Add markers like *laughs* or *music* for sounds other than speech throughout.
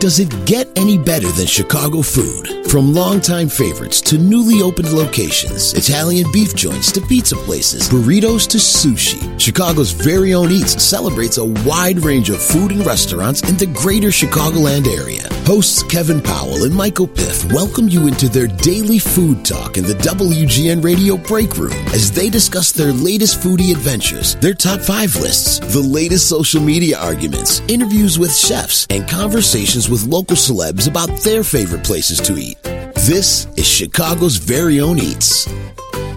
Does it get any better than Chicago food? From longtime favorites to newly opened locations, Italian beef joints to pizza places, burritos to sushi, Chicago's very own Eats celebrates a wide range of food and restaurants in the greater Chicagoland area. Hosts Kevin Powell and Michael Piff welcome you into their daily food talk in the WGN Radio Break Room as they discuss their latest foodie adventures, their top five lists, the latest social media arguments, interviews with chefs, and conversations with local celebs about their favorite places to eat. This is Chicago's very own Eats.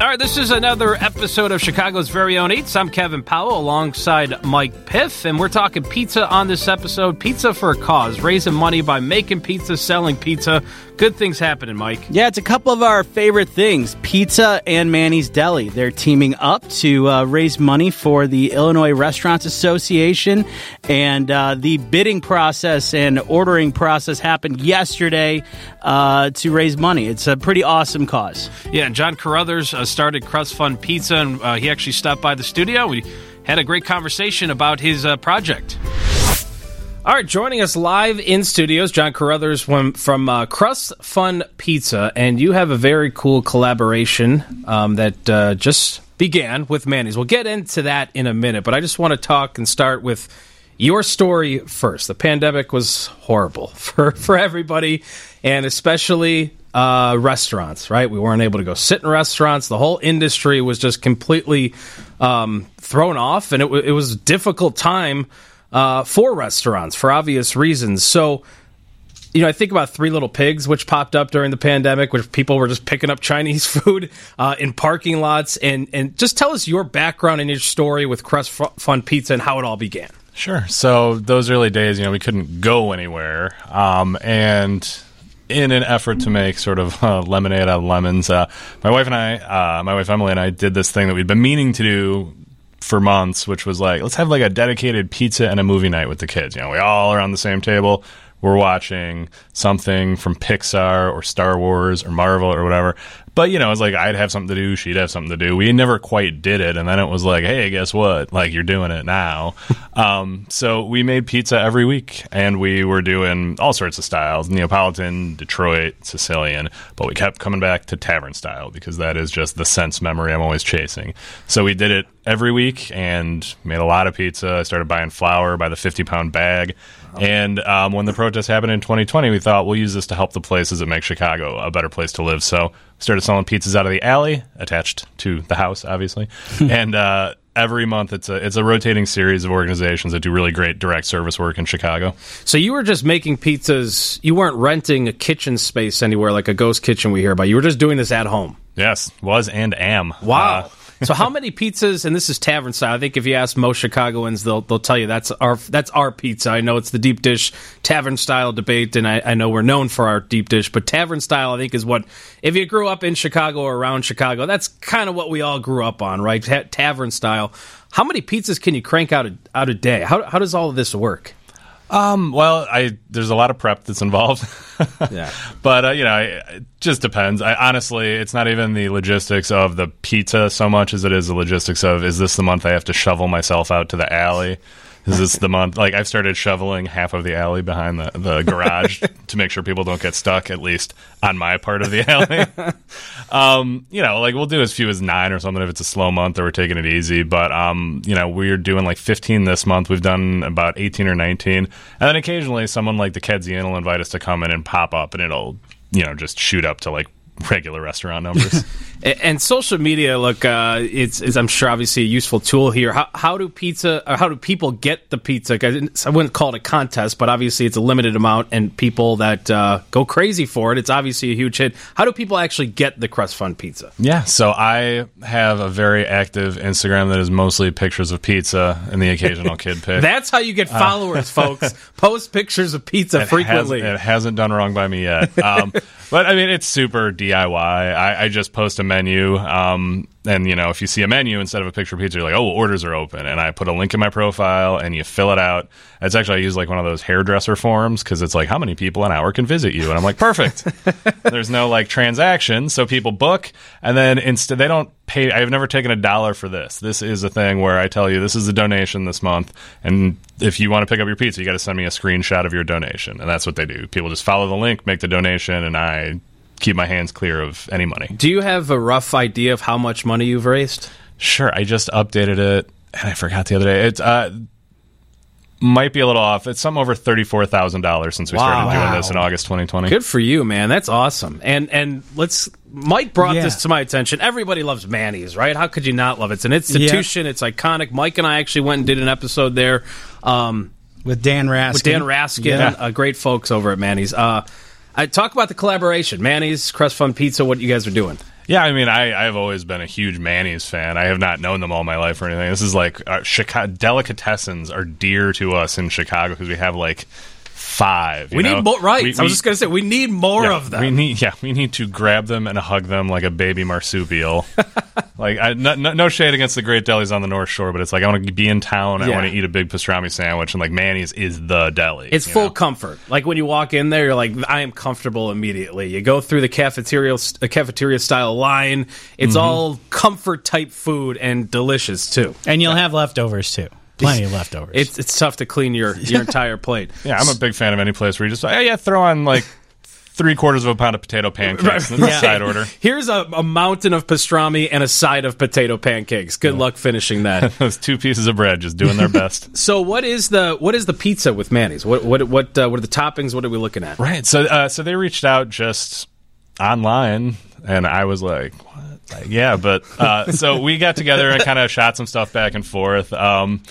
All right, this is another episode of Chicago's Very Own Eats. I'm Kevin Powell alongside Mike Piff, and we're talking pizza on this episode. Pizza for a cause, raising money by making pizza, selling pizza. Good things happening, Mike. Yeah, it's a couple of our favorite things pizza and Manny's Deli. They're teaming up to uh, raise money for the Illinois Restaurants Association, and uh, the bidding process and ordering process happened yesterday uh, to raise money. It's a pretty awesome cause. Yeah, and John Carruthers started Crust Fund Pizza, and uh, he actually stopped by the studio. We had a great conversation about his uh, project. All right, joining us live in studios, John Carruthers from, from uh, Crust Fund Pizza, and you have a very cool collaboration um, that uh, just began with Manny's. We'll get into that in a minute, but I just want to talk and start with your story first. The pandemic was horrible *laughs* for, for everybody, and especially uh, restaurants, right? We weren't able to go sit in restaurants. The whole industry was just completely um, thrown off, and it, w- it was a difficult time uh, for restaurants for obvious reasons. So, you know, I think about Three Little Pigs, which popped up during the pandemic, which people were just picking up Chinese *laughs* food uh, in parking lots. And, and just tell us your background and your story with Crust Fund Pizza and how it all began. Sure. So, those early days, you know, we couldn't go anywhere. Um, and in an effort to make sort of uh, lemonade out of lemons, uh, my wife and I, uh, my wife Emily and I, did this thing that we'd been meaning to do for months, which was like, let's have like a dedicated pizza and a movie night with the kids. You know, we all are on the same table. We're watching something from Pixar or Star Wars or Marvel or whatever. But you know, it's like I'd have something to do, she'd have something to do. We never quite did it, and then it was like, hey, guess what? Like you're doing it now. *laughs* um, so we made pizza every week, and we were doing all sorts of styles: Neapolitan, Detroit, Sicilian. But we kept coming back to tavern style because that is just the sense memory I'm always chasing. So we did it every week and made a lot of pizza. I started buying flour by the 50 pound bag. And um, when the protest happened in 2020, we thought we'll use this to help the places that make Chicago a better place to live. So we started selling pizzas out of the alley, attached to the house, obviously. *laughs* and uh, every month, it's a it's a rotating series of organizations that do really great direct service work in Chicago. So you were just making pizzas. You weren't renting a kitchen space anywhere like a ghost kitchen we hear about. You were just doing this at home. Yes, was and am. Wow. Uh, so how many pizzas? And this is tavern style. I think if you ask most Chicagoans, they'll they'll tell you that's our that's our pizza. I know it's the deep dish tavern style debate, and I, I know we're known for our deep dish, but tavern style I think is what if you grew up in Chicago or around Chicago, that's kind of what we all grew up on, right? Ta- tavern style. How many pizzas can you crank out a, out a day? How how does all of this work? Um, well, I there's a lot of prep that's involved. *laughs* Yeah. but uh, you know, it just depends. I honestly, it's not even the logistics of the pizza so much as it is the logistics of is this the month I have to shovel myself out to the alley? Is this the month? Like I've started shoveling half of the alley behind the, the garage *laughs* to make sure people don't get stuck, at least on my part of the alley. *laughs* um, you know, like we'll do as few as nine or something if it's a slow month or we're taking it easy. But um, you know, we're doing like 15 this month. We've done about 18 or 19, and then occasionally someone like the Kedzie Inn will invite us to come in and pop up, and it'll you know just shoot up to like regular restaurant numbers. *laughs* and social media, look, uh, it's, it's I'm sure obviously a useful tool here. How, how do pizza? Or how do people get the pizza? I wouldn't call it a contest, but obviously it's a limited amount, and people that uh, go crazy for it. It's obviously a huge hit. How do people actually get the Crust Fund pizza? Yeah, so I have a very active Instagram that is mostly pictures of pizza and the occasional kid *laughs* pic. That's how you get followers, *laughs* folks. Post pictures of pizza it frequently. Has, it hasn't done wrong by me yet. Um, but I mean, it's super DIY. I, I just post a menu. Um, and you know, if you see a menu instead of a picture of pizza, you're like, "Oh, orders are open," and I put a link in my profile, and you fill it out. It's actually I use like one of those hairdresser forms because it's like, "How many people an hour can visit you?" And I'm like, "Perfect." *laughs* There's no like transaction, so people book, and then instead they don't pay. I have never taken a dollar for this. This is a thing where I tell you this is a donation this month, and if you want to pick up your pizza, you got to send me a screenshot of your donation, and that's what they do. People just follow the link, make the donation, and I keep my hands clear of any money. Do you have a rough idea of how much money you've raised? Sure, I just updated it, and I forgot the other day. It's uh, might be a little off. It's some over thirty four thousand dollars since we started Wow. doing this in August 2020. Good for you, man. That's awesome. And and let's. Mike brought Yeah. this to my attention. Everybody loves Manny's, right? How could you not love it? It's an institution. It's iconic. Mike and I actually went and did an episode there um, with Dan Raskin. with Dan Raskin, Yeah. uh, great folks over at Manny's. Uh, I talk about the collaboration, Manny's Crust Fund Pizza. What you guys are doing? Yeah, I mean, I, I've always been a huge Manny's fan. I have not known them all my life or anything. This is like uh, Chicago delicatessens are dear to us in Chicago because we have like five. We know? need more. Right. We- I was we- just going to say we need more yeah, of them. We need, yeah, we need to grab them and hug them like a baby marsupial. *laughs* like, I, no, no, no shade against the great delis on the North Shore, but it's like I want to be in town. I want to eat a big pastrami sandwich, and like Manny's is the deli. It's full know? comfort. Like when you walk in there, you're like, I am comfortable immediately. You go through the cafeteria, a cafeteria style line. It's Mm-hmm. all comfort type food and delicious too. and you'll have leftovers too. Plenty of leftovers. It's it's tough to clean your *laughs* your entire plate. Yeah, I'm a big fan of any place where you just, oh, yeah, throw on like three quarters of a pound of potato pancakes. That's the side order. *laughs* Here's a, a mountain of pastrami and a side of potato pancakes. Good luck finishing that. *laughs* Those two pieces of bread just doing their best. so what is the what is the pizza with Manny's? What what what uh, what are the toppings? What are we looking at? right. So, uh, so they reached out just online, and I was like, what? Like, yeah, but uh, so we got together and kind of shot some stuff back and forth. Um,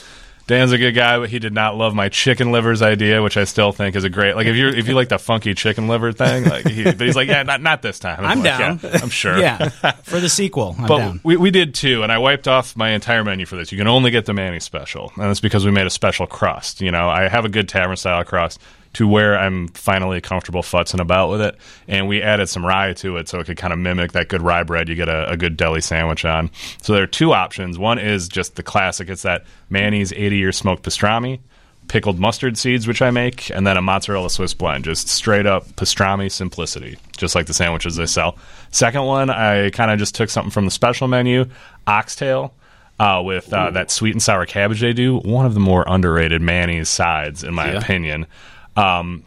Dan's a good guy, but he did not love my chicken livers idea, which I still think is a great. Like if you if you like the funky chicken liver thing, like he, but he's like, yeah, not not this time. I'm like, down. Yeah, I'm sure. yeah, *laughs* for the sequel, I'm But down. we, we did too, and I wiped off my entire menu for this. You can only get the Manny special, and it's because we made a special crust. You know, I have a good tavern style crust to where I'm finally comfortable futzing about with it, and we added some rye to it so it could kind of mimic that good rye bread you get a, a good deli sandwich on. So there are two options. One is just the classic. It's that Manny's 80 year smoked pastrami. Pickled mustard seeds, which I make, and then a mozzarella Swiss blend, just straight up pastrami simplicity, just like the sandwiches they sell. Second one, I kind of just took something from the special menu, oxtail, uh, with uh, that sweet and sour cabbage they do. One of the more underrated Manny's sides, in my Yeah. opinion. Um,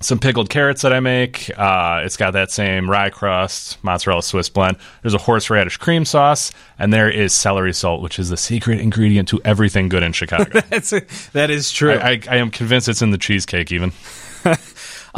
some pickled carrots that I make. Uh, it's got that same rye crust, mozzarella Swiss blend. There's a horseradish cream sauce, and there is celery salt, which is the secret ingredient to everything good in *laughs* Chicago. That's that is true. I, I, I am convinced it's in the cheesecake, even. *laughs*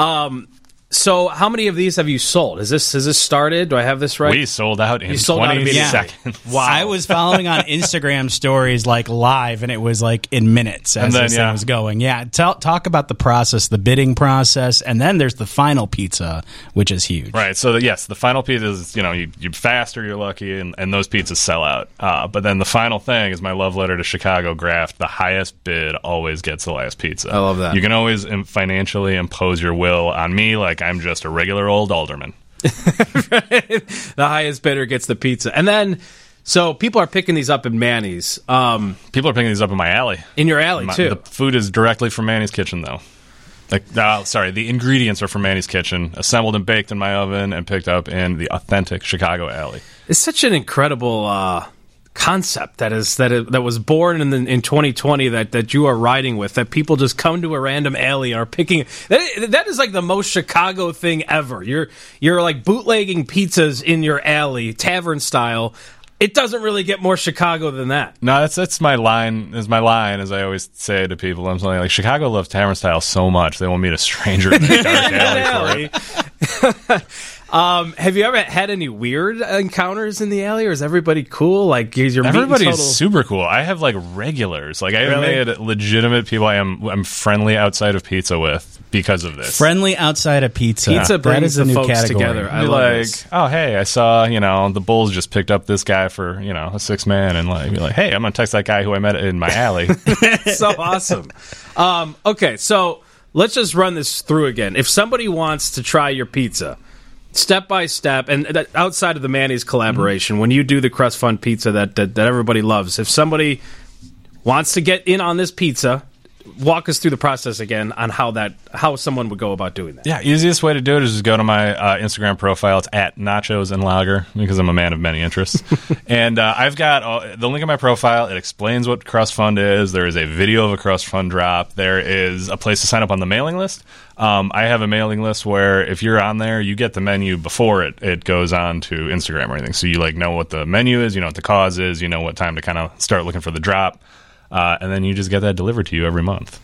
so how many of these have you sold? Is this has this started? Do I have this right? We sold out in You sold out 20 immediately. seconds. *laughs* Wow. I was following on Instagram stories like live, and it was like in minutes as And then, this yeah. thing was going. Yeah, tell, talk about the process, the bidding process, and then there's the final pizza, which is huge. Right. So the, yes, the final pizza is you know you you faster you're lucky, and, and those pizzas sell out. Uh, but then the final thing is my love letter to Chicago Graft. The highest bid always gets the last pizza. I love that. You can always financially impose your will on me, like I'm just a regular old alderman. *laughs* the highest bidder gets the pizza, and then so people are picking these up in Manny's, um, People are picking these up in my alley. in your alley My- too. The food is directly from Manny's kitchen, though. Like, uh, sorry, the ingredients are from Manny's kitchen, assembled and baked in my oven, and picked up in the authentic Chicago alley. it's such an incredible uh, concept that is that is, that was born in the, in 2020 that that you are riding with. That people just come to a random alley and are picking. That, that is like the most Chicago thing ever. You're you're like bootlegging pizzas in your alley, tavern style. It doesn't really get more Chicago than that. No, that's that's my line. Is my line, as I always say to people. I'm like Chicago loves tavern style so much they won't meet a stranger in the dark *laughs* alley for it. *laughs* um, have you ever had any weird encounters in the alley, or is everybody cool? Like, is your meeting Everybody's total- super cool. I have like regulars. Like I have Really? made legitimate people I am I'm friendly outside of pizza with because of this. Friendly outside of pizza. Pizza that brings is a the new folks category. together. I love like, this. oh hey, I saw you know the Bulls just picked up this guy for you know a six man, and like be like, hey, I'm gonna text that guy who I met in my alley. *laughs* *laughs* so awesome. Um, okay, so let's just run this through again. If somebody wants to try your pizza, step by step, and outside of the Manny's collaboration, when you do the Crust Fund pizza that, that that everybody loves, if somebody wants to get in on this pizza, walk us through the process again on how that how someone would go about doing that. Yeah, easiest way to do it is just go to my uh, Instagram profile. It's at Nachos and Lager because I'm a man of many interests. *laughs* and uh, I've got uh, the link in my profile. It explains what Crust Fund is. There is a video of a Crust Fund drop. There is a place to sign up on the mailing list. Um, I have a mailing list where if you're on there, you get the menu before it, it goes on to Instagram or anything. So you like know what the menu is, you know what the cause is, you know what time to kind of start looking for the drop, uh, and then you just get that delivered to you every month.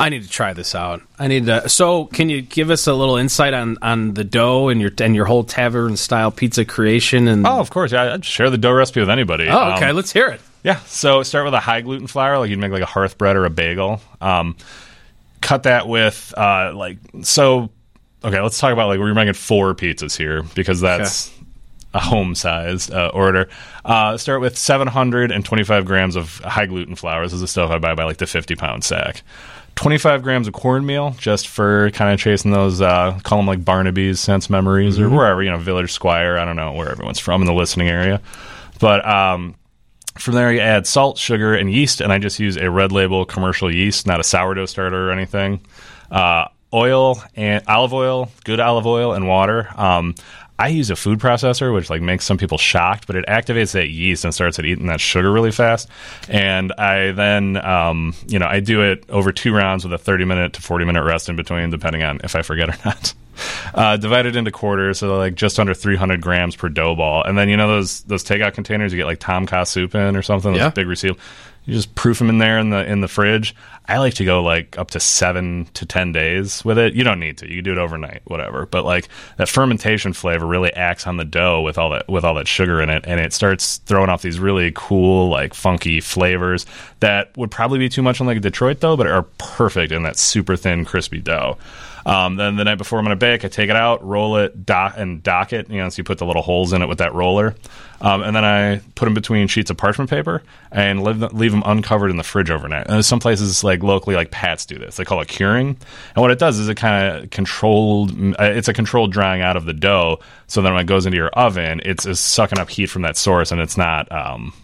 I need to try this out. I need to. So, can you give us a little insight on, on the dough and your and your whole tavern style pizza creation? And Oh, of course, yeah, I'd share the dough recipe with anybody. oh, okay, Um, let's hear it. Yeah. So start with a high gluten flour, like you'd make like a hearth bread or a bagel. Um, cut that with uh, like so. Okay, let's talk about like we're making four pizzas here because that's a home sized uh, order. Uh, start with 725 grams of high gluten flour. This is the stuff I buy by like the 50 pound sack. 25 grams of cornmeal just for kind of chasing those, uh, call them like Barnaby's sense memories or wherever, you know, Village Squire. I don't know where everyone's from in the listening area. But um, from there, you add salt, sugar, and yeast, and I just use a red label commercial yeast, not a sourdough starter or anything. Uh, oil and olive oil, good olive oil, and water. Um, I use a food processor, which like makes some people shocked, but it activates that yeast and starts it eating that sugar really fast. And I then, um, you know, I do it over two rounds with a 30 minute to 40 minute rest in between, depending on if I forget or *laughs* not. Uh, divided into quarters, so like just under 300 grams per dough ball. And then you know those those takeout containers you get like Tom Kha soup in or something, those Yeah. big reseal. You just proof them in there in the in the fridge. I like to go like up to seven to ten days with it. You don't need to. You can do it overnight, whatever. But like that fermentation flavor really acts on the dough with all that with all that sugar in it, and it starts throwing off these really cool, like funky flavors that would probably be too much on like Detroit though, but are perfect in that super thin, crispy dough. Um, then the night before I'm going to bake, I take it out, roll it, dock, and dock it. You know, so you put the little holes in it with that roller, um, and then I put them between sheets of parchment paper and leave them, leave them uncovered in the fridge overnight. And some places, like locally, like Pat's, do this. They call it curing, and what it does is it kind of controlled. uh, It's a controlled drying out of the dough, so then when it goes into your oven, it's, it's sucking up heat from that source, and it's not. Um,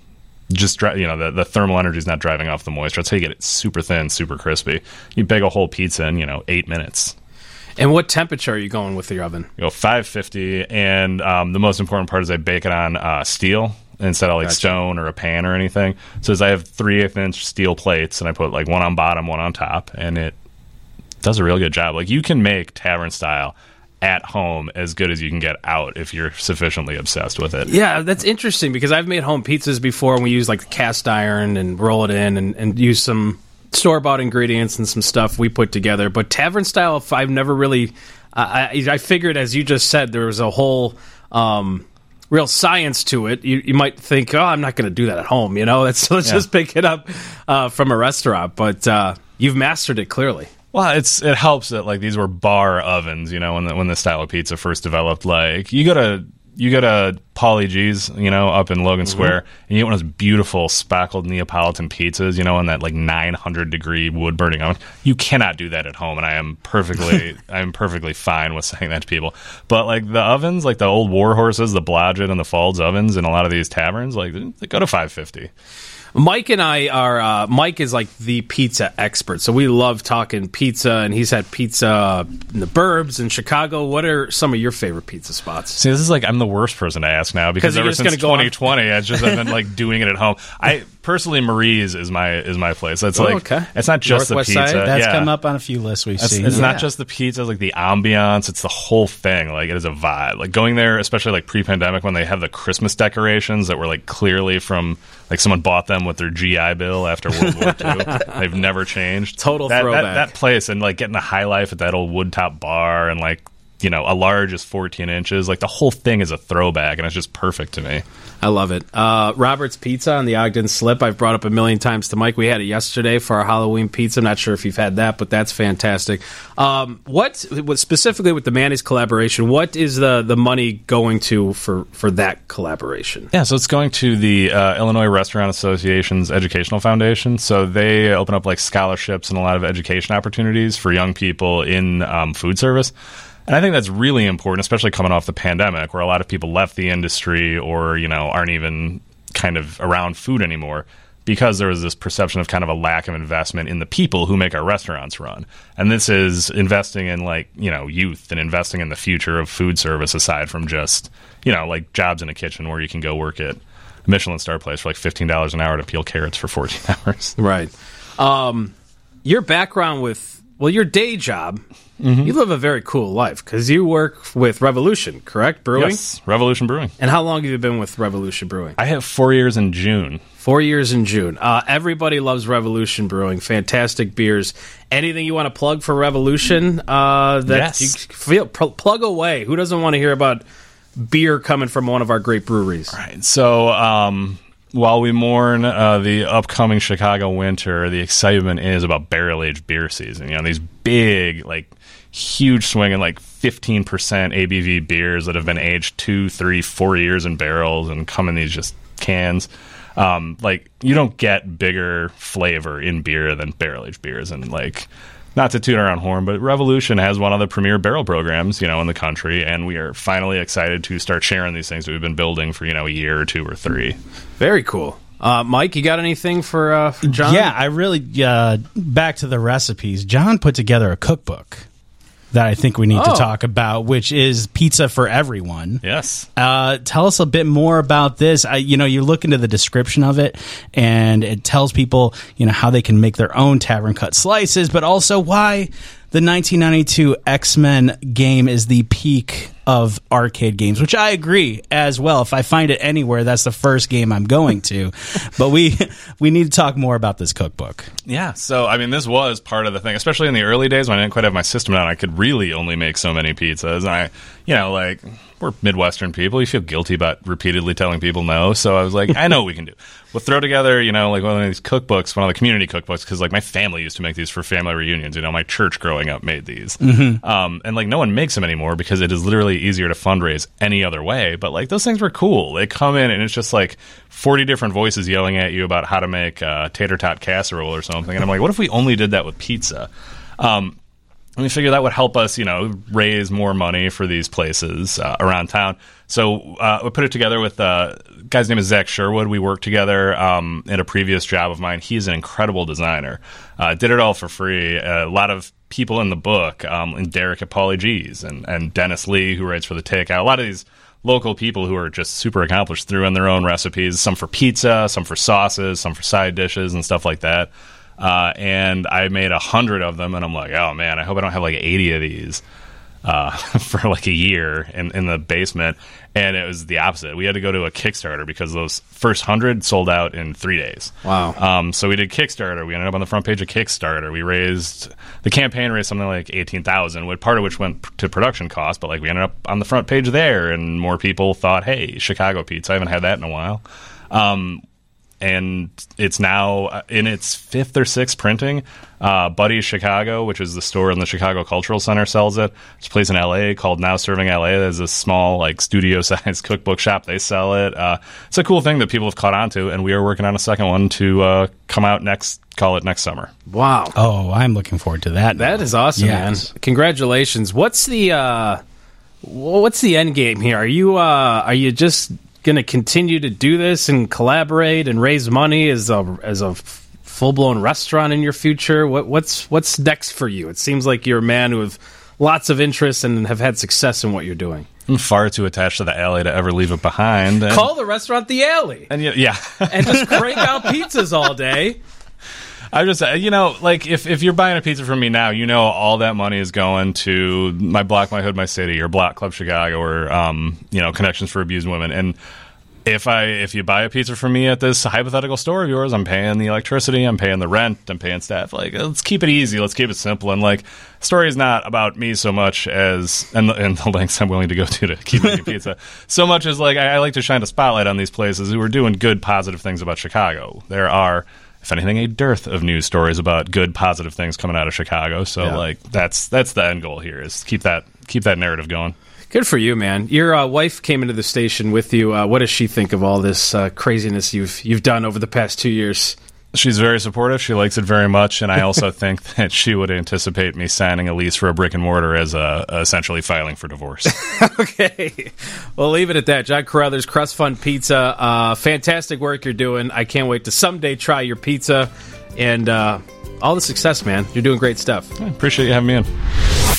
just you know the, the thermal energy is not driving off the moisture. That's how you get it super thin, super crispy. You bake a whole pizza in you know eight minutes. And what temperature are you going with your oven? You go 550, and um, the most important part is I bake it on uh, steel instead of like stone or a pan or anything. So as I have three eighth inch steel plates, and I put like one on bottom, one on top, and it does a real good job. Like you can make tavern style at home as good as you can get out if you're sufficiently obsessed with it. Yeah, that's interesting because I've made home pizzas before and we use like cast iron and roll it in and, and use some store bought ingredients and some stuff we put together. But tavern style, I've never really, I, I I figured as you just said, there was a whole. Um, Real science to it. You, you might think, oh, I'm not going to do that at home. You know, *laughs* let's let's Yeah. just pick it up uh, from a restaurant. But uh, you've mastered it clearly. Well, it's it helps that like these were bar ovens, you know, when the, when the style of pizza first developed. Like you go to you go to Paulie Gee's, you know, up in Logan mm-hmm. Square, and you get one of those beautiful spackled Neapolitan pizzas, you know, in that like 900 degree wood burning oven. You cannot do that at home, and I am perfectly *laughs* I'm perfectly fine with saying that to people. But like the ovens, like the old war horses, the Blodgett and the Faulds ovens, in a lot of these taverns, like they go to 550. Mike and I are. Uh, Mike is like the pizza expert, so we love talking pizza. And he's had pizza in the Burbs in Chicago. What are some of your favorite pizza spots? See, this is like I'm the worst person to ask now because ever since gonna go 2020, I just I've been like doing it at home. I personally, Marie's is my is my place. It's oh, like Oh, okay. it's not just Northwest the pizza. side? That's yeah. come up on a few lists we've It's, seen. it's Yeah. not just the pizza, it's like the ambiance. It's the whole thing. Like it is a vibe. Like going there, especially like pre-pandemic when they have the Christmas decorations that were like clearly from like someone bought them with their GI Bill after World War *laughs* II. They've never changed. Total that, that, throwback. that place and like getting a high life at that old wood top bar and like you know a large is 14 inches. Like the whole thing is a throwback and it's just perfect to me. I love it. Uh, Robert's Pizza on the Ogden Slip. I've brought up a million times to Mike. We had it yesterday for our Halloween pizza. I'm not sure if you've had that, but that's fantastic. Um, what, what specifically with the Manny's collaboration? What is the the money going to for for that collaboration? Yeah, so it's going to the uh, Illinois Restaurant Association's Educational Foundation. So they open up like scholarships and a lot of education opportunities for young people in um, food service. And I think that's really important, especially coming off the pandemic, where a lot of people left the industry or you know aren't even kind of around food anymore. because there was this perception of kind of a lack of investment in the people who make our restaurants run. And this is investing in like, you know, youth and investing in the future of food service aside from just, you know, like jobs in a kitchen where you can go work at a Michelin star place for like $15 an hour to peel carrots for 14 *laughs* hours. Right. Um, your background with well, your day job, Mm-hmm. you live a very cool life because you work with Revolution, correct? Brewing. Yes, Revolution Brewing. And how long have you been with Revolution Brewing? I have 4 years in June. Four years in June. Uh, everybody loves Revolution Brewing. Fantastic beers. Anything you want to plug for Revolution? Uh, that Yes. you feel pl- plug away. Who doesn't want to hear about beer coming from one of our great breweries? Right. So, um, while we mourn uh, the upcoming Chicago winter, the excitement is about barrel aged beer season. You know, these big, like, huge swinging, like 15% ABV beers that have been aged two, three, four years in barrels and come in these just cans. Um, like, you don't get bigger flavor in beer than barrel aged beers. And, like, not to tune our own horn, but Revolution has one of the premier barrel programs, you know, in the country, and we are finally excited to start sharing these things that we've been building for, you know, a year or two or three. Very cool. Uh, Mike, you got anything for, uh, for John? Yeah, I really uh, back to the recipes. John put together a cookbook that I think we need Oh. to talk about, which is pizza for everyone. Yes. Uh, tell us a bit more about this. I, you know, you look into the description of it, and it tells people, you know, how they can make their own tavern cut slices, but also why the 1992 X Men game is the peak of arcade games, which I agree as well. If I find it anywhere, that's the first game I'm going to. *laughs* but we we need to talk more about this cookbook. Yeah. So, I mean, this was part of the thing, especially in the early days when I didn't quite have my system down. I could really only make so many pizzas. And I, you know, like, we're Midwestern people. You feel guilty about repeatedly telling people no. So I was like, I know what we can do. We'll throw together, you know, like one of these cookbooks, one of the community cookbooks, because like my family used to make these for family reunions. You know, my church growing up made these. Um, and like no one makes them anymore because it is literally easier to fundraise any other way. But like those things were cool. They come in and it's just like 40 different voices yelling at you about how to make uh, tater tot casserole or something. And I'm like, what if we only did that with pizza? Um, and we figured that would help us, you know, raise more money for these places uh, around town. So uh, we put it together with uh, guy's name is Zach Sherwood. We worked together um, in a previous job of mine. He's an incredible designer. Uh, did it all for free. a lot of people in the book, um, and Derek Paulie Gee's, and and Dennis Lee who writes for the Takeout. A lot of these local people who are just super accomplished threw in their own recipes. Some for pizza, some for sauces, some for side dishes and stuff like that. Uh, and I made a hundred of them, and I'm like, oh man, I hope I don't have like 80 of these uh, *laughs* for like a year in, in the basement. And it was the opposite. We had to go to a Kickstarter because those first hundred sold out in three days. Wow. Um, so we did Kickstarter. We ended up on the front page of Kickstarter. We raised the campaign raised something like eighteen thousand, part of which went to production costs. But like we ended up on the front page there, and more people thought, "Hey, Chicago pizza! I haven't had that in a while." Um, and it's now uh, in its fifth or sixth printing. Uh, Buddy's Chicago, which is the store in the Chicago Cultural Center, sells it. There's a place in LA called Now Serving LA. There's a small, like, studio *laughs* sized cookbook shop. They sell it. Uh, it's a cool thing that people have caught on to, and we are working on a second one to uh, come out next, call it next summer. Wow. Oh, I'm looking forward to that. That is awesome, Yes. man. Congratulations. What's the uh what's the end game here? Are you uh are you just going to continue to do this and collaborate and raise money as a as a full-blown restaurant in your future? What what's what's next for you? It seems like you're a man who with lots of interests and have had success in what you're doing. I'm far too attached to the alley to ever leave it behind. And, Call the restaurant the Alley and yeah, yeah. and just *laughs* crank out pizzas all day. I just, uh, you know, like if, if you're buying a pizza from me now, you know all that money is going to my block, my hood, my city, or Block Club Chicago, or um, you know, Connections for Abused Women. And if I if you buy a pizza from me at this hypothetical store of yours, I'm paying the electricity, I'm paying the rent, I'm paying staff. Like, let's keep it easy, let's keep it simple. And like, story is not about me so much as and the, and the lengths I'm willing to go to to keep making *laughs* pizza. So much as like I, I like to shine a spotlight on these places who are doing good, positive things about Chicago. There are if anything, a dearth of news stories about good, positive things coming out of Chicago. So, Yeah. like, that's that's the end goal here is keep that keep that narrative going. Good for you, man. Your uh, wife came into the station with you. Uh, what does she think of all this uh, craziness you've you've done over the past two years? She's very supportive. She likes it very much, and I also *laughs* think that she would anticipate me signing a lease for a brick and mortar as a, essentially filing for divorce. *laughs* okay, we'll leave it at that. John Carruthers, Crust Fund Pizza, uh, fantastic work you're doing. I can't wait to someday try your pizza, and uh, all the success, man. You're doing great stuff. I appreciate you having me in.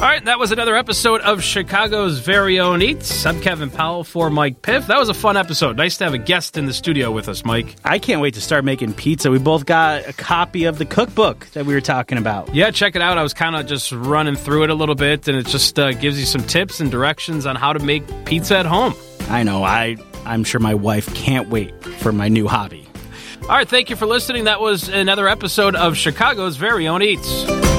All right, that was another episode of Chicago's Very Own Eats. I'm Kevin Powell for Mike Piff. That was a fun episode. Nice to have a guest in the studio with us, Mike. I can't wait to start making pizza. We both got a copy of the cookbook that we were talking about. Yeah, check it out. I was kind of just running through it a little bit, and it just uh, gives you some tips and directions on how to make pizza at home. I know. I I'm sure my wife can't wait for my new hobby. All right, thank you for listening. That was another episode of Chicago's Very Own Eats.